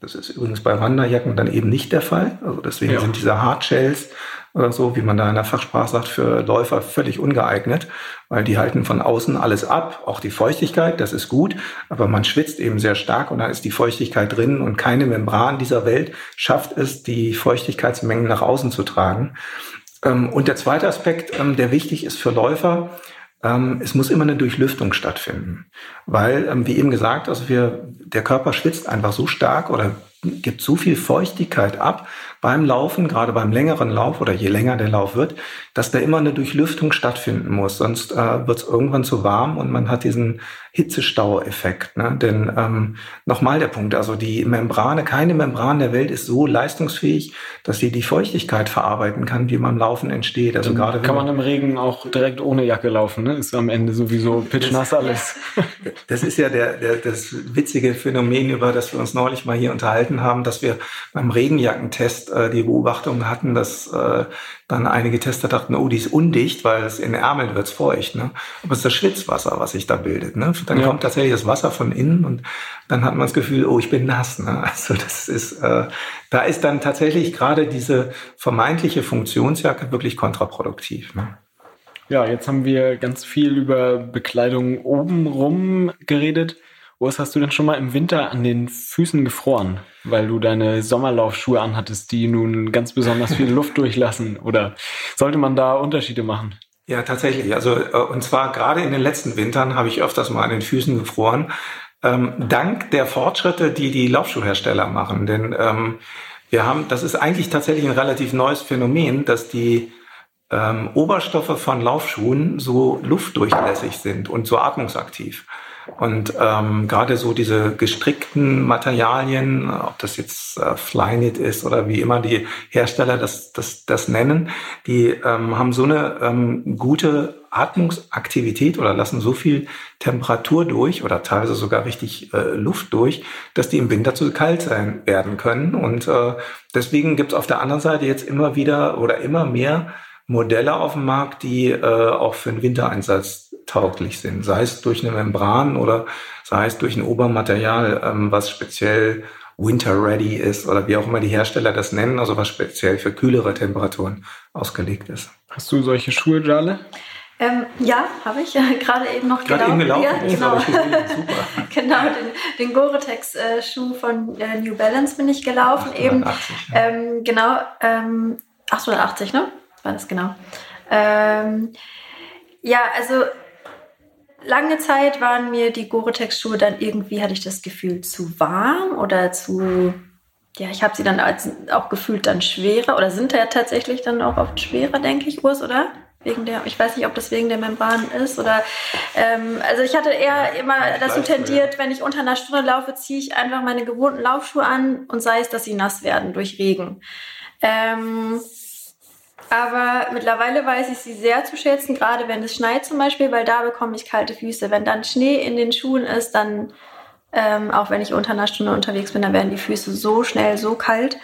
Das ist übrigens bei Wanderjacken dann eben nicht der Fall. Also deswegen ja. sind diese Hardshells oder so, wie man da in der Fachsprache sagt, für Läufer völlig ungeeignet, weil die halten von außen alles ab, auch die Feuchtigkeit, das ist gut, aber man schwitzt eben sehr stark und da ist die Feuchtigkeit drin und keine Membran dieser Welt schafft es, die Feuchtigkeitsmengen nach außen zu tragen. Ähm, und der zweite Aspekt, ähm, der wichtig ist für Läufer, ähm, es muss immer eine Durchlüftung stattfinden, weil, wie eben gesagt, also wir, der Körper schwitzt einfach so stark oder gibt so viel Feuchtigkeit ab, beim Laufen, gerade beim längeren Lauf oder je länger der Lauf wird, dass da immer eine Durchlüftung stattfinden muss. Sonst äh, wird es irgendwann zu warm und man hat diesen Hitzestau-Effekt. Ne? Denn ähm, nochmal der Punkt, also die Membrane, keine Membran der Welt ist so leistungsfähig, dass sie die Feuchtigkeit verarbeiten kann, die beim Laufen entsteht. Also gerade kann man im Regen auch direkt ohne Jacke laufen, ne? Ist am Ende sowieso pitchnass alles. Das ist ja der, der, das witzige Phänomen, über das wir uns neulich mal hier unterhalten haben, dass wir beim Regenjackentest äh, die Beobachtung hatten, dass äh, dann einige Tester dachten, oh, die ist undicht, weil es in Ärmeln wird's feucht. Ne? Aber es ist das Schwitzwasser, was sich da bildet. Ne? Dann ja. kommt tatsächlich das Wasser von innen und dann hat man das Gefühl, oh, ich bin nass. Ne? Also das ist, äh, da ist dann tatsächlich gerade diese vermeintliche Funktionsjacke wirklich kontraproduktiv. Ne? Ja, jetzt haben wir ganz viel über Bekleidung obenrum geredet. Urs, hast du denn schon mal im Winter an den Füßen gefroren, weil du deine Sommerlaufschuhe anhattest, die nun ganz besonders viel Luft durchlassen? Oder sollte man da Unterschiede machen? Ja, tatsächlich. Also, äh, und zwar gerade in den letzten Wintern habe ich öfters mal an den Füßen gefroren. Ähm, dank der Fortschritte, die die Laufschuhhersteller machen. Denn ähm, wir haben, das ist eigentlich tatsächlich ein relativ neues Phänomen, dass die ähm, Oberstoffe von Laufschuhen so luftdurchlässig sind und so atmungsaktiv. Und ähm, gerade so diese gestrickten Materialien, ob das jetzt äh, Flyknit ist oder wie immer die Hersteller das, das, das nennen, die ähm, haben so eine ähm, gute Atmungsaktivität oder lassen so viel Temperatur durch oder teilweise sogar richtig äh, Luft durch, dass die im Winter zu kalt sein werden können. Und äh, deswegen gibt es auf der anderen Seite jetzt immer wieder oder immer mehr Modelle auf dem Markt, die äh, auch für den Wintereinsatz tauglich sind. Sei es durch eine Membran oder sei es durch ein Obermaterial, ähm, was speziell winter ready ist oder wie auch immer die Hersteller das nennen, also was speziell für kühlere Temperaturen ausgelegt ist. Hast du solche Schuhe, Jale? Ähm, ja, habe ich gerade eben noch gerade gelaufen. Eben gelaufen ja, genau. Super. genau, den, den Gore-Tex-Schuh äh, von äh, New Balance bin ich gelaufen. 880, eben, ja. ähm, genau, ähm, 880, ne? war das genau. Ähm, ja, also lange Zeit waren mir die Gore-Tex-Schuhe dann irgendwie, hatte ich das Gefühl, zu warm oder zu, ja, ich habe sie dann als, auch gefühlt dann schwerer oder sind ja tatsächlich dann auch oft schwerer, denke ich, Urs, oder? Wegen der, ich weiß nicht, ob das wegen der Membran ist oder, ähm, also ich hatte eher immer dazu tendiert, wenn ich unter einer Stunde laufe, ziehe ich einfach meine gewohnten Laufschuhe an und sei es, dass sie nass werden durch Regen. Ähm, aber mittlerweile weiß ich sie sehr zu schätzen, gerade wenn es schneit zum Beispiel, weil da bekomme ich kalte Füße. Wenn dann Schnee in den Schuhen ist, dann, ähm, auch wenn ich unter einer Stunde unterwegs bin, dann werden die Füße so schnell so kalt.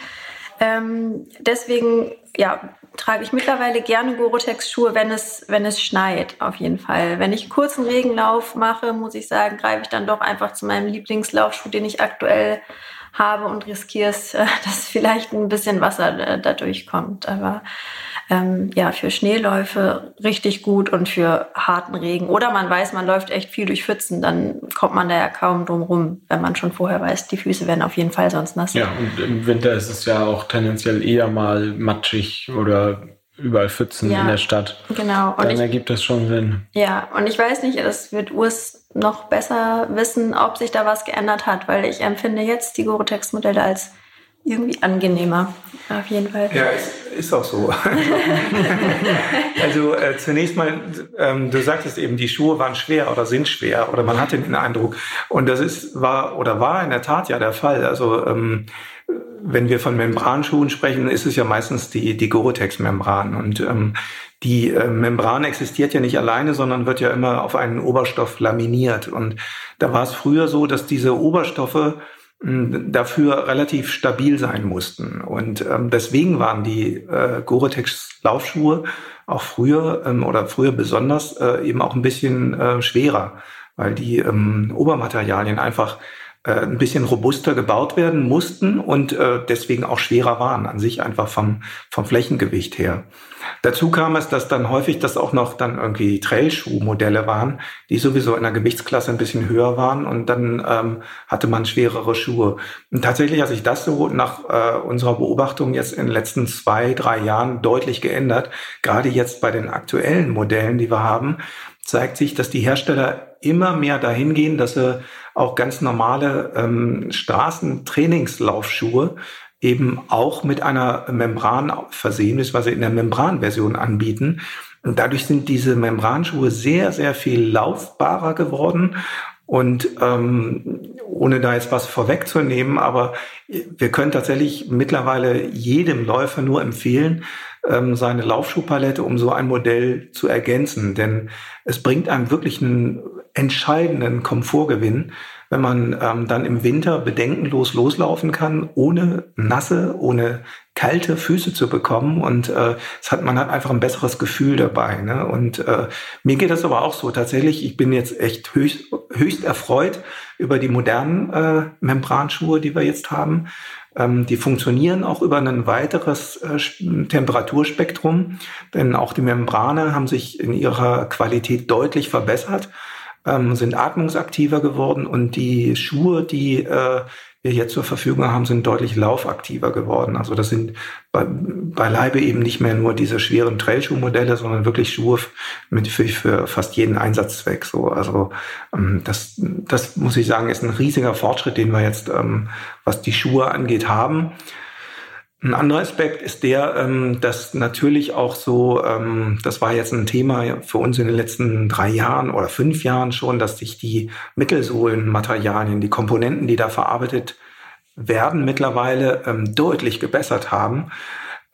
Ähm, deswegen, ja, trage ich mittlerweile gerne Gore-Tex-Schuhe, wenn es, wenn es schneit, auf jeden Fall. Wenn ich einen kurzen Regenlauf mache, muss ich sagen, greife ich dann doch einfach zu meinem Lieblingslaufschuh, den ich aktuell habe und riskiere es, dass vielleicht ein bisschen Wasser äh, da durchkommt. Aber ähm, ja, für Schneeläufe richtig gut und für harten Regen. Oder man weiß, man läuft echt viel durch Pfützen, dann kommt man da ja kaum drum rum, wenn man schon vorher weiß, die Füße werden auf jeden Fall sonst nass. Ja, und im Winter ist es ja auch tendenziell eher mal matschig oder überall Pfützen ja, in der Stadt. Genau. Und Dann ich, ergibt das schon Sinn. Ja, und ich weiß nicht, das wird Urs noch besser wissen, ob sich da was geändert hat, weil ich empfinde jetzt die Gore-Tex-Modelle als irgendwie angenehmer. Auf jeden Fall. Ja, ist, auch so. also äh, zunächst mal, ähm, du sagtest eben, die Schuhe waren schwer oder sind schwer oder man hatte den Eindruck. Und das ist war oder war in der Tat ja der Fall. Also ähm, wenn wir von Membranschuhen sprechen, ist es ja meistens die, die Gore-Tex-Membran. Und ähm, die äh, Membran existiert ja nicht alleine, sondern wird ja immer auf einen Oberstoff laminiert. Und da war es früher so, dass diese Oberstoffe dafür relativ stabil sein mussten. Und ähm, deswegen waren die äh, Gore-Tex Laufschuhe auch früher ähm, oder früher besonders äh, eben auch ein bisschen äh, schwerer, weil die ähm, Obermaterialien einfach ein bisschen robuster gebaut werden mussten und äh, deswegen auch schwerer waren an sich einfach vom, vom Flächengewicht her. Dazu kam es, dass dann häufig das auch noch dann irgendwie Trailschuhmodelle waren, die sowieso in der Gewichtsklasse ein bisschen höher waren und dann ähm, hatte man schwerere Schuhe. Und tatsächlich hat sich das so nach äh, unserer Beobachtung jetzt in den letzten zwei, drei Jahren deutlich geändert. Gerade jetzt bei den aktuellen Modellen, die wir haben, zeigt sich, dass die Hersteller immer mehr dahin gehen, dass sie auch ganz normale ähm, Straßentrainingslaufschuhe eben auch mit einer Membran versehen, beziehungsweise in der Membranversion anbieten. Und dadurch sind diese Membranschuhe sehr, sehr viel laufbarer geworden. Und ähm, ohne da jetzt was vorwegzunehmen, aber wir können tatsächlich mittlerweile jedem Läufer nur empfehlen, ähm, seine Laufschuhpalette um so ein Modell zu ergänzen. Denn es bringt einem wirklich einen entscheidenden Komfortgewinn, wenn man ähm, dann im Winter bedenkenlos loslaufen kann, ohne nasse, ohne kalte Füße zu bekommen. Und äh, es hat, man hat einfach ein besseres Gefühl dabei. Ne? Und äh, mir geht das aber auch so. Tatsächlich, ich bin jetzt echt höchst, höchst erfreut über die modernen äh, Membranschuhe, die wir jetzt haben. Ähm, die funktionieren auch über ein weiteres äh, Temperaturspektrum, denn auch die Membrane haben sich in ihrer Qualität deutlich verbessert. Ähm, sind atmungsaktiver geworden und die Schuhe, die äh, wir jetzt zur Verfügung haben, sind deutlich laufaktiver geworden. Also das sind bei, beileibe eben nicht mehr nur diese schweren Trailschuhmodelle, sondern wirklich Schuhe mit für, für fast jeden Einsatzzweck. So, also ähm, das, das muss ich sagen, ist ein riesiger Fortschritt, den wir jetzt, ähm, was die Schuhe angeht, haben. Ein anderer Aspekt ist der, ähm, dass natürlich auch so, ähm, das war jetzt ein Thema für uns in den letzten drei Jahren oder fünf Jahren schon, dass sich die Mittelsohlenmaterialien, die Komponenten, die da verarbeitet werden, mittlerweile ähm, deutlich gebessert haben.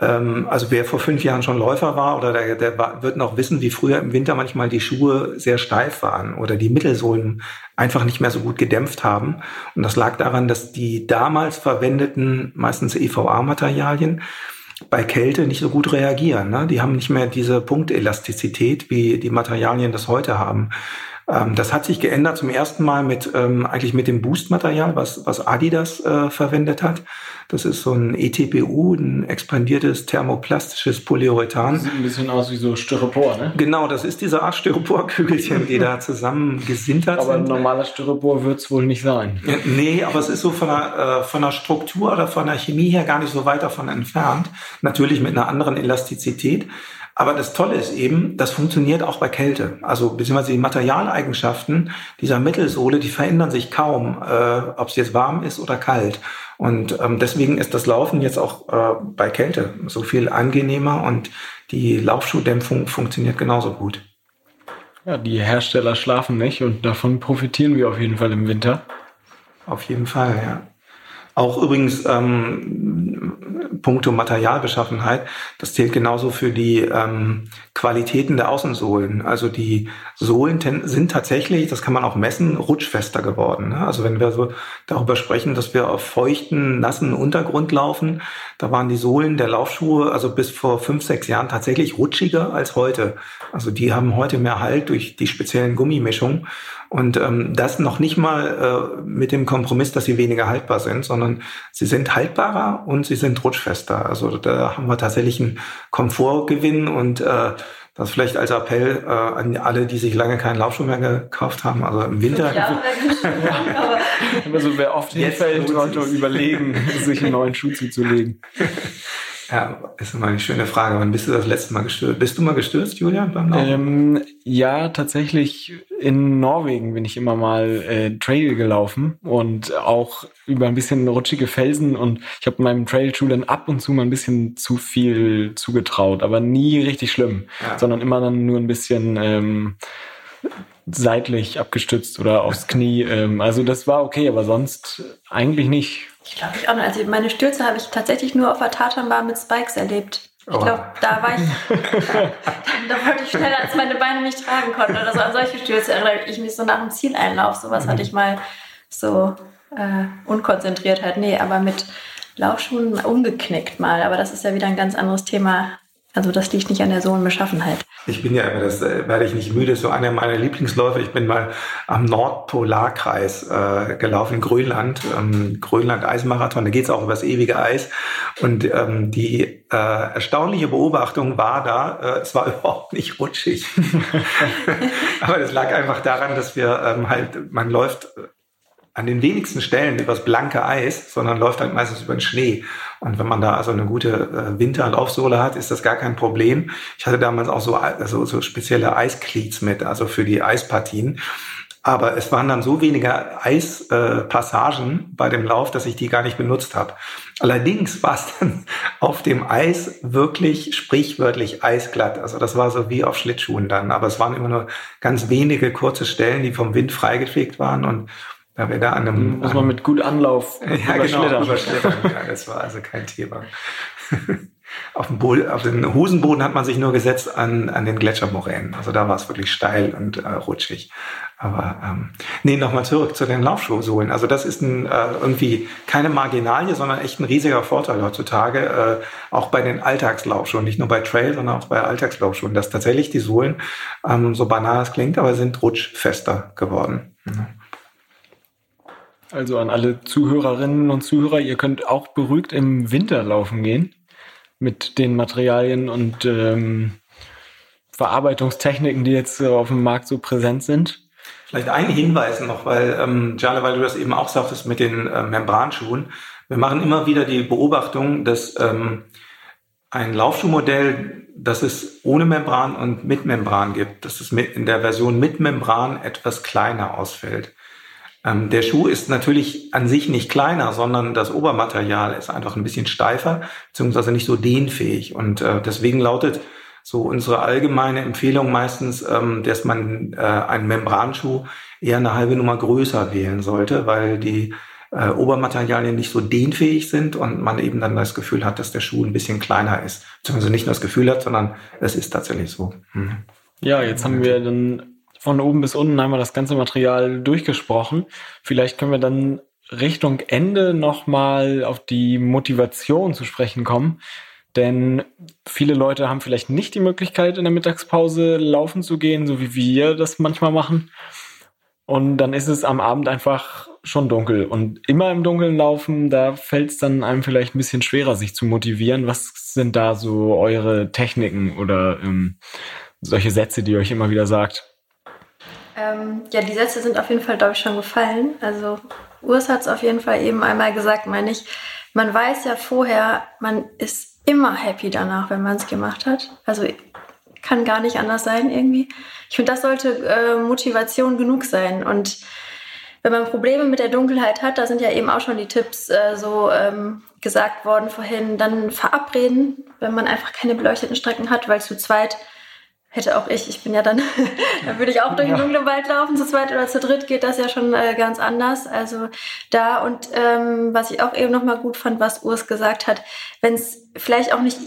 Ähm, also wer vor fünf Jahren schon Läufer war oder der, der wird noch wissen, wie früher im Winter manchmal die Schuhe sehr steif waren oder die Mittelsohlen einfach nicht mehr so gut gedämpft haben. Und das lag daran, dass die damals verwendeten, meistens EVA-Materialien, bei Kälte nicht so gut reagieren. Ne? Die haben nicht mehr diese Punktelastizität, wie die Materialien das heute haben. Ähm, das hat sich geändert zum ersten Mal mit ähm, eigentlich mit dem Boost-Material, was, was Adidas äh, verwendet hat. Das ist so ein ETPU, ein expandiertes thermoplastisches Polyurethan. Sieht ein bisschen aus wie so Styropor, ne? Genau, das ist diese Art Styroporkügelchen, die da zusammen gesintert aber sind. Aber normaler Styropor wird es wohl nicht sein. Ja, nee, aber es ist so von der, äh, von der Struktur oder von der Chemie her gar nicht so weit davon entfernt. Natürlich mit einer anderen Elastizität. Aber das Tolle ist eben, das funktioniert auch bei Kälte. Also beziehungsweise die Materialeigenschaften dieser Mittelsohle, die verändern sich kaum, äh, ob es jetzt warm ist oder kalt. Und ähm, deswegen ist das Laufen jetzt auch äh, bei Kälte so viel angenehmer und die Laufschuhdämpfung funktioniert genauso gut. Ja, die Hersteller schlafen nicht und davon profitieren wir auf jeden Fall im Winter. Auf jeden Fall, ja. Auch übrigens ähm, puncto Materialbeschaffenheit, das zählt genauso für die ähm, Qualitäten der Außensohlen. Also die Sohlen sind tatsächlich, das kann man auch messen, rutschfester geworden. Ne? Also wenn wir so darüber sprechen, dass wir auf feuchten, nassen Untergrund laufen, da waren die Sohlen der Laufschuhe also bis vor fünf, sechs Jahren tatsächlich rutschiger als heute. Also die haben heute mehr Halt durch die speziellen Gummimischungen. Und ähm, das noch nicht mal äh, mit dem Kompromiss, dass sie weniger haltbar sind, sondern sie sind haltbarer und sie sind rutschfester. Also da haben wir tatsächlich einen Komfortgewinn und äh, das vielleicht als Appell äh, an alle, die sich lange keinen Laufschuh mehr gekauft haben, also im Winter. Ja, also wer oft hinfällt, sollte überlegen, sich einen neuen Schuh zuzulegen. Ja, ist immer eine schöne Frage. Wann bist du das letzte Mal gestürzt? Bist du mal gestürzt, Julian, beim Laufen? Ähm, ja, tatsächlich in Norwegen bin ich immer mal äh, Trail gelaufen und auch über ein bisschen rutschige Felsen und ich habe meinem Trailschuh dann ab und zu mal ein bisschen zu viel zugetraut, aber nie richtig schlimm, ja. sondern immer dann nur ein bisschen ähm, seitlich abgestützt oder aufs Knie. Ähm, also das war okay, aber sonst eigentlich nicht. Ich glaube ich auch nicht. Also meine Stürze habe ich tatsächlich nur auf der Tatanbahn mit Spikes erlebt. Ich glaube, oh. da war ich, da, wollte ich schneller, als meine Beine mich tragen konnten oder so. An solche Stürze erinnere ich mich so nach dem Zieleinlauf. Sowas hatte ich mal so äh, unkonzentriert halt. Nee, aber mit Laufschuhen umgeknickt mal. Aber das ist ja wieder ein ganz anderes Thema. Also das liegt nicht an der Sohlenbeschaffenheit. Ich bin ja, das äh, werde ich nicht müde, so einer meiner Lieblingsläufe. Ich bin mal am Nordpolarkreis äh, gelaufen Grönland, ähm, Grönland Eismarathon. Da geht's auch über das ewige Eis. Und ähm, die äh, erstaunliche Beobachtung war da, äh, es war überhaupt nicht rutschig. Aber das lag einfach daran, dass wir ähm, halt, man läuft an den wenigsten Stellen übers blanke Eis, sondern läuft halt meistens über den Schnee. Und wenn man da also eine gute äh, Winterlaufsohle hat, ist das gar kein Problem. Ich hatte damals auch so, also so spezielle Eiskleats mit, also für die Eispartien. Aber es waren dann so wenige Eispassagen äh, bei dem Lauf, dass ich die gar nicht benutzt habe. Allerdings war es dann auf dem Eis wirklich sprichwörtlich eisglatt. Also das war so wie auf Schlittschuhen dann. Aber es waren immer nur ganz wenige kurze Stellen, die vom Wind freigefegt waren. Und da wir da an einem. Muss man mit gut Anlauf ja, genau, überschlittern. ja, das war also kein Thema. auf, dem Boden, auf den Hosenboden hat man sich nur gesetzt an, an den Gletschermoränen. Also da war es wirklich steil und äh, rutschig. Aber ähm, nee, nochmal zurück zu den Laufschuhsohlen. Also das ist ein, äh, irgendwie keine Marginalie, sondern echt ein riesiger Vorteil heutzutage, äh, auch bei den Alltagslaufschuhen, nicht nur bei Trail, sondern auch bei Alltagslaufschuhen, dass tatsächlich die Sohlen, ähm, so banal es klingt, aber sind rutschfester geworden. Mhm. Also an alle Zuhörerinnen und Zuhörer, ihr könnt auch beruhigt im Winter laufen gehen mit den Materialien und ähm, Verarbeitungstechniken, die jetzt auf dem Markt so präsent sind. Vielleicht ein Hinweis noch, weil, ähm, Jale, weil du das eben auch sagtest mit den äh, Membranschuhen. Wir machen immer wieder die Beobachtung, dass ähm, ein Laufschuhmodell, das es ohne Membran und mit Membran gibt, dass es mit, in der Version mit Membran etwas kleiner ausfällt. Ähm, der Schuh ist natürlich an sich nicht kleiner, sondern das Obermaterial ist einfach ein bisschen steifer, beziehungsweise nicht so dehnfähig. Und äh, deswegen lautet so unsere allgemeine Empfehlung meistens, ähm, dass man äh, einen Membranschuh eher eine halbe Nummer größer wählen sollte, weil die äh, Obermaterialien nicht so dehnfähig sind und man eben dann das Gefühl hat, dass der Schuh ein bisschen kleiner ist. Beziehungsweise nicht nur das Gefühl hat, sondern es ist tatsächlich so. Mhm. Ja, jetzt haben wir dann von oben bis unten einmal das ganze Material durchgesprochen. Vielleicht können wir dann Richtung Ende nochmal auf die Motivation zu sprechen kommen. Denn viele Leute haben vielleicht nicht die Möglichkeit, in der Mittagspause laufen zu gehen, so wie wir das manchmal machen. Und dann ist es am Abend einfach schon dunkel. Und immer im Dunkeln laufen, da fällt es dann einem vielleicht ein bisschen schwerer, sich zu motivieren. Was sind da so eure Techniken oder ähm, solche Sätze, die ihr euch immer wieder sagt? Ähm, ja, die Sätze sind auf jeden Fall, glaube ich, schon gefallen. Also Urs hat es auf jeden Fall eben einmal gesagt, meine ich. Man weiß ja vorher, man ist immer happy danach, wenn man es gemacht hat. Also kann gar nicht anders sein irgendwie. Ich finde, das sollte äh, Motivation genug sein. Und wenn man Probleme mit der Dunkelheit hat, da sind ja eben auch schon die Tipps äh, so ähm, gesagt worden vorhin, dann verabreden, wenn man einfach keine beleuchteten Strecken hat, weil zu zweit hätte auch ich, ich bin ja dann, dann würde ich auch durch den dunklen Wald laufen, zu zweit oder zu dritt geht das ja schon äh, ganz anders. Also da und ähm, was ich auch eben nochmal gut fand, was Urs gesagt hat, wenn es vielleicht auch nicht,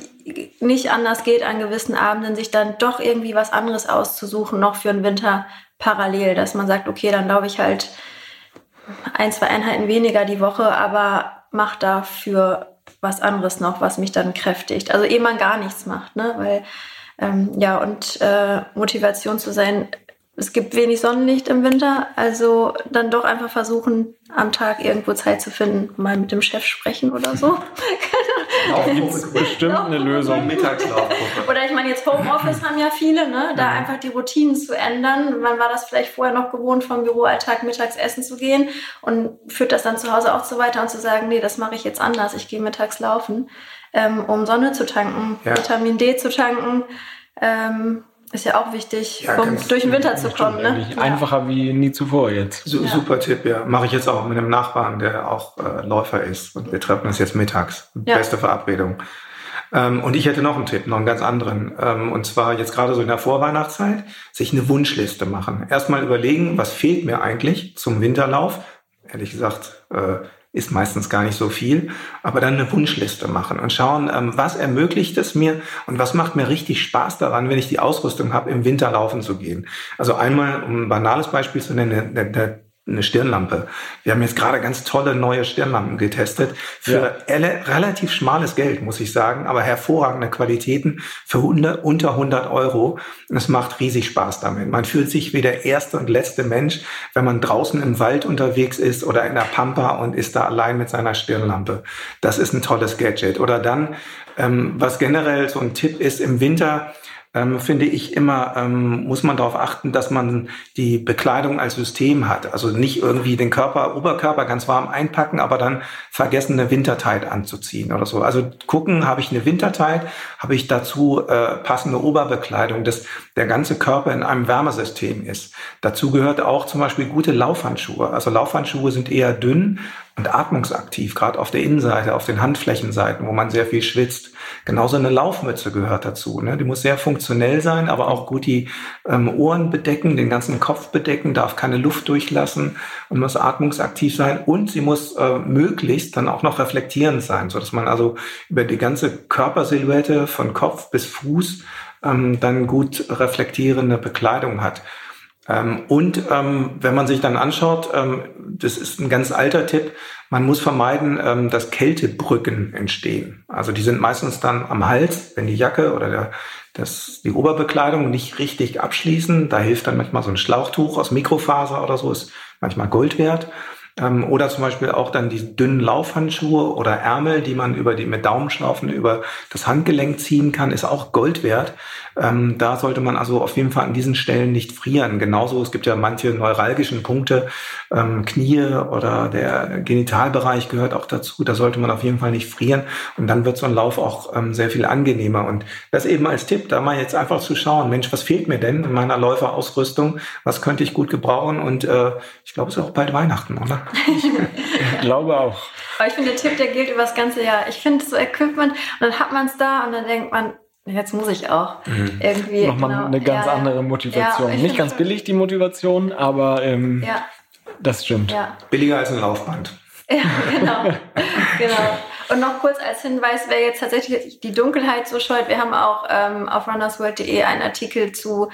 nicht anders geht an gewissen Abenden, sich dann doch irgendwie was anderes auszusuchen, noch für den Winter parallel, dass man sagt, okay, dann laufe ich halt ein, zwei Einheiten weniger die Woche, aber mach dafür was anderes noch, was mich dann kräftigt. Also ehe man gar nichts macht, ne? Weil ähm, ja, und äh, Motivation zu sein, es gibt wenig Sonnenlicht im Winter, also dann doch einfach versuchen, am Tag irgendwo Zeit zu finden, mal mit dem Chef sprechen oder so. Auch gibt bestimmt eine Lösung. Mittagslaufgruppe. Oder ich meine, jetzt Homeoffice haben ja viele, ne? da mhm. einfach die Routinen zu ändern. Man war das vielleicht vorher noch gewohnt, vom Büroalltag mittags essen zu gehen und führt das dann zu Hause auch so weiter und zu sagen, nee, das mache ich jetzt anders, ich gehe mittags laufen ähm, um Sonne zu tanken, ja. Vitamin D zu tanken. Ähm, ist ja auch wichtig, ja, um durch den Winter zu kommen. Ne? Einfacher wie nie zuvor jetzt. So, super Tipp, ja. Mache ich jetzt auch mit einem Nachbarn, der auch äh, Läufer ist. Und wir treffen uns jetzt mittags. Beste Verabredung. Ähm, und ich hätte noch einen Tipp, noch einen ganz anderen. Ähm, und zwar jetzt gerade so in der Vorweihnachtszeit, sich eine Wunschliste machen. Erstmal überlegen, was fehlt mir eigentlich zum Winterlauf? Ehrlich gesagt, äh, ist meistens gar nicht so viel, aber dann eine Wunschliste machen und schauen, ähm, was ermöglicht es mir und was macht mir richtig Spaß daran, wenn ich die Ausrüstung habe, im Winter laufen zu gehen. Also einmal, um ein banales Beispiel zu nennen, eine, eine eine Stirnlampe. Wir haben jetzt gerade ganz tolle neue Stirnlampen getestet für ja. relativ schmales Geld, muss ich sagen, aber hervorragende Qualitäten für 100, unter 100 Euro. Und es macht riesig Spaß damit. Man fühlt sich wie der erste und letzte Mensch, wenn man draußen im Wald unterwegs ist oder in der Pampa und ist da allein mit seiner Stirnlampe. Das ist ein tolles Gadget. Oder dann, ähm, was generell so ein Tipp ist, im Winter ähm, finde ich immer, ähm, muss man darauf achten, dass man die Bekleidung als System hat. Also nicht irgendwie den Körper, Oberkörper ganz warm einpacken, aber dann vergessen, eine Wintertide anzuziehen oder so. Also gucken, habe ich eine Wintertide, habe ich dazu äh, passende Oberbekleidung, dass der ganze Körper in einem Wärmesystem ist. Dazu gehört auch zum Beispiel gute Laufhandschuhe. Also Laufhandschuhe sind eher dünn, und atmungsaktiv, gerade auf der Innenseite, auf den Handflächenseiten, wo man sehr viel schwitzt. Genauso eine Laufmütze gehört dazu. Ne? Die muss sehr funktionell sein, aber auch gut die ähm, Ohren bedecken, den ganzen Kopf bedecken, darf keine Luft durchlassen und muss atmungsaktiv sein. Und sie muss äh, möglichst dann auch noch reflektierend sein, so dass man also über die ganze Körpersilhouette von Kopf bis Fuß ähm, dann gut reflektierende Bekleidung hat. Ähm, und ähm, wenn man sich dann anschaut, ähm, das ist ein ganz alter Tipp, man muss vermeiden, ähm, dass Kältebrücken entstehen. Also die sind meistens dann am Hals, wenn die Jacke oder der, das, die Oberbekleidung nicht richtig abschließen. Da hilft dann manchmal so ein Schlauchtuch aus Mikrofaser oder so, ist manchmal Gold wert. Ähm, oder zum Beispiel auch dann die dünnen Laufhandschuhe oder Ärmel, die man über die mit Daumenschlaufen über das Handgelenk ziehen kann, ist auch Gold wert. Ähm, da sollte man also auf jeden Fall an diesen Stellen nicht frieren. Genauso, es gibt ja manche neuralgischen Punkte, ähm, Knie oder der Genitalbereich gehört auch dazu. Da sollte man auf jeden Fall nicht frieren. Und dann wird so ein Lauf auch ähm, sehr viel angenehmer. Und das eben als Tipp, da mal jetzt einfach zu schauen, Mensch, was fehlt mir denn in meiner Läuferausrüstung? Was könnte ich gut gebrauchen? Und äh, ich glaube, es ist auch bald Weihnachten, oder? ich glaube auch. Aber ich finde, der Tipp, der gilt über das ganze Jahr. Ich finde so Equipment und dann hat man es da und dann denkt man, jetzt muss ich auch. Mhm. Irgendwie. Nochmal genau, eine ganz ja, andere Motivation. Ja, Nicht ganz billig die Motivation, aber ähm, ja. das stimmt. Ja. Billiger als ein Laufband. Ja, genau. genau. Und noch kurz als Hinweis, wer jetzt tatsächlich die Dunkelheit so scheut, wir haben auch ähm, auf runnersworld.de einen Artikel zu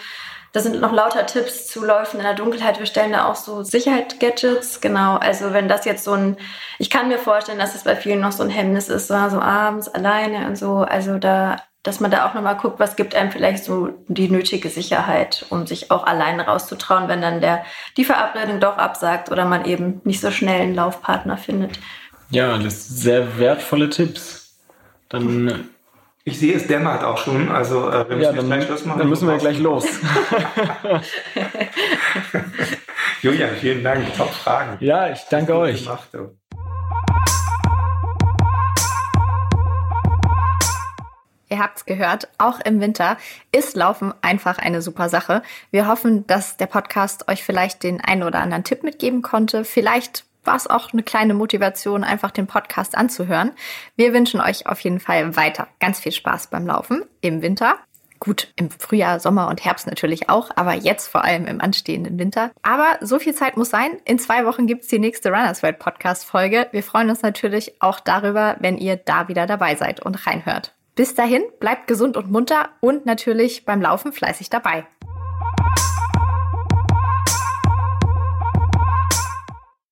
da sind noch lauter Tipps zu Läufen in der Dunkelheit. Wir stellen da auch so Sicherheit-Gadgets. Genau. Also wenn das jetzt so ein, ich kann mir vorstellen, dass das bei vielen noch so ein Hemmnis ist, so, so abends alleine und so. Also da, dass man da auch nochmal guckt, was gibt einem vielleicht so die nötige Sicherheit, um sich auch alleine rauszutrauen, wenn dann der, die Verabredung doch absagt oder man eben nicht so schnell einen Laufpartner findet. Ja, das sind sehr wertvolle Tipps. Dann ich sehe, es dämmert auch schon. Also äh, wir müssen ja, dann, gleich Schluss machen. Dann müssen wir gleich los. Julian, vielen Dank. Top Fragen. Ja, ich danke euch. Gemacht, Ihr habt's gehört, auch im Winter ist Laufen einfach eine super Sache. Wir hoffen, dass der Podcast euch vielleicht den einen oder anderen Tipp mitgeben konnte. Vielleicht war es auch eine kleine Motivation, einfach den Podcast anzuhören. Wir wünschen euch auf jeden Fall weiter ganz viel Spaß beim Laufen im Winter. Gut, im Frühjahr, Sommer und Herbst natürlich auch, aber jetzt vor allem im anstehenden Winter. Aber so viel Zeit muss sein. In zwei Wochen gibt's die nächste Runners World Podcast Folge. Wir freuen uns natürlich auch darüber, wenn ihr da wieder dabei seid und reinhört. Bis dahin, bleibt gesund und munter und natürlich beim Laufen fleißig dabei.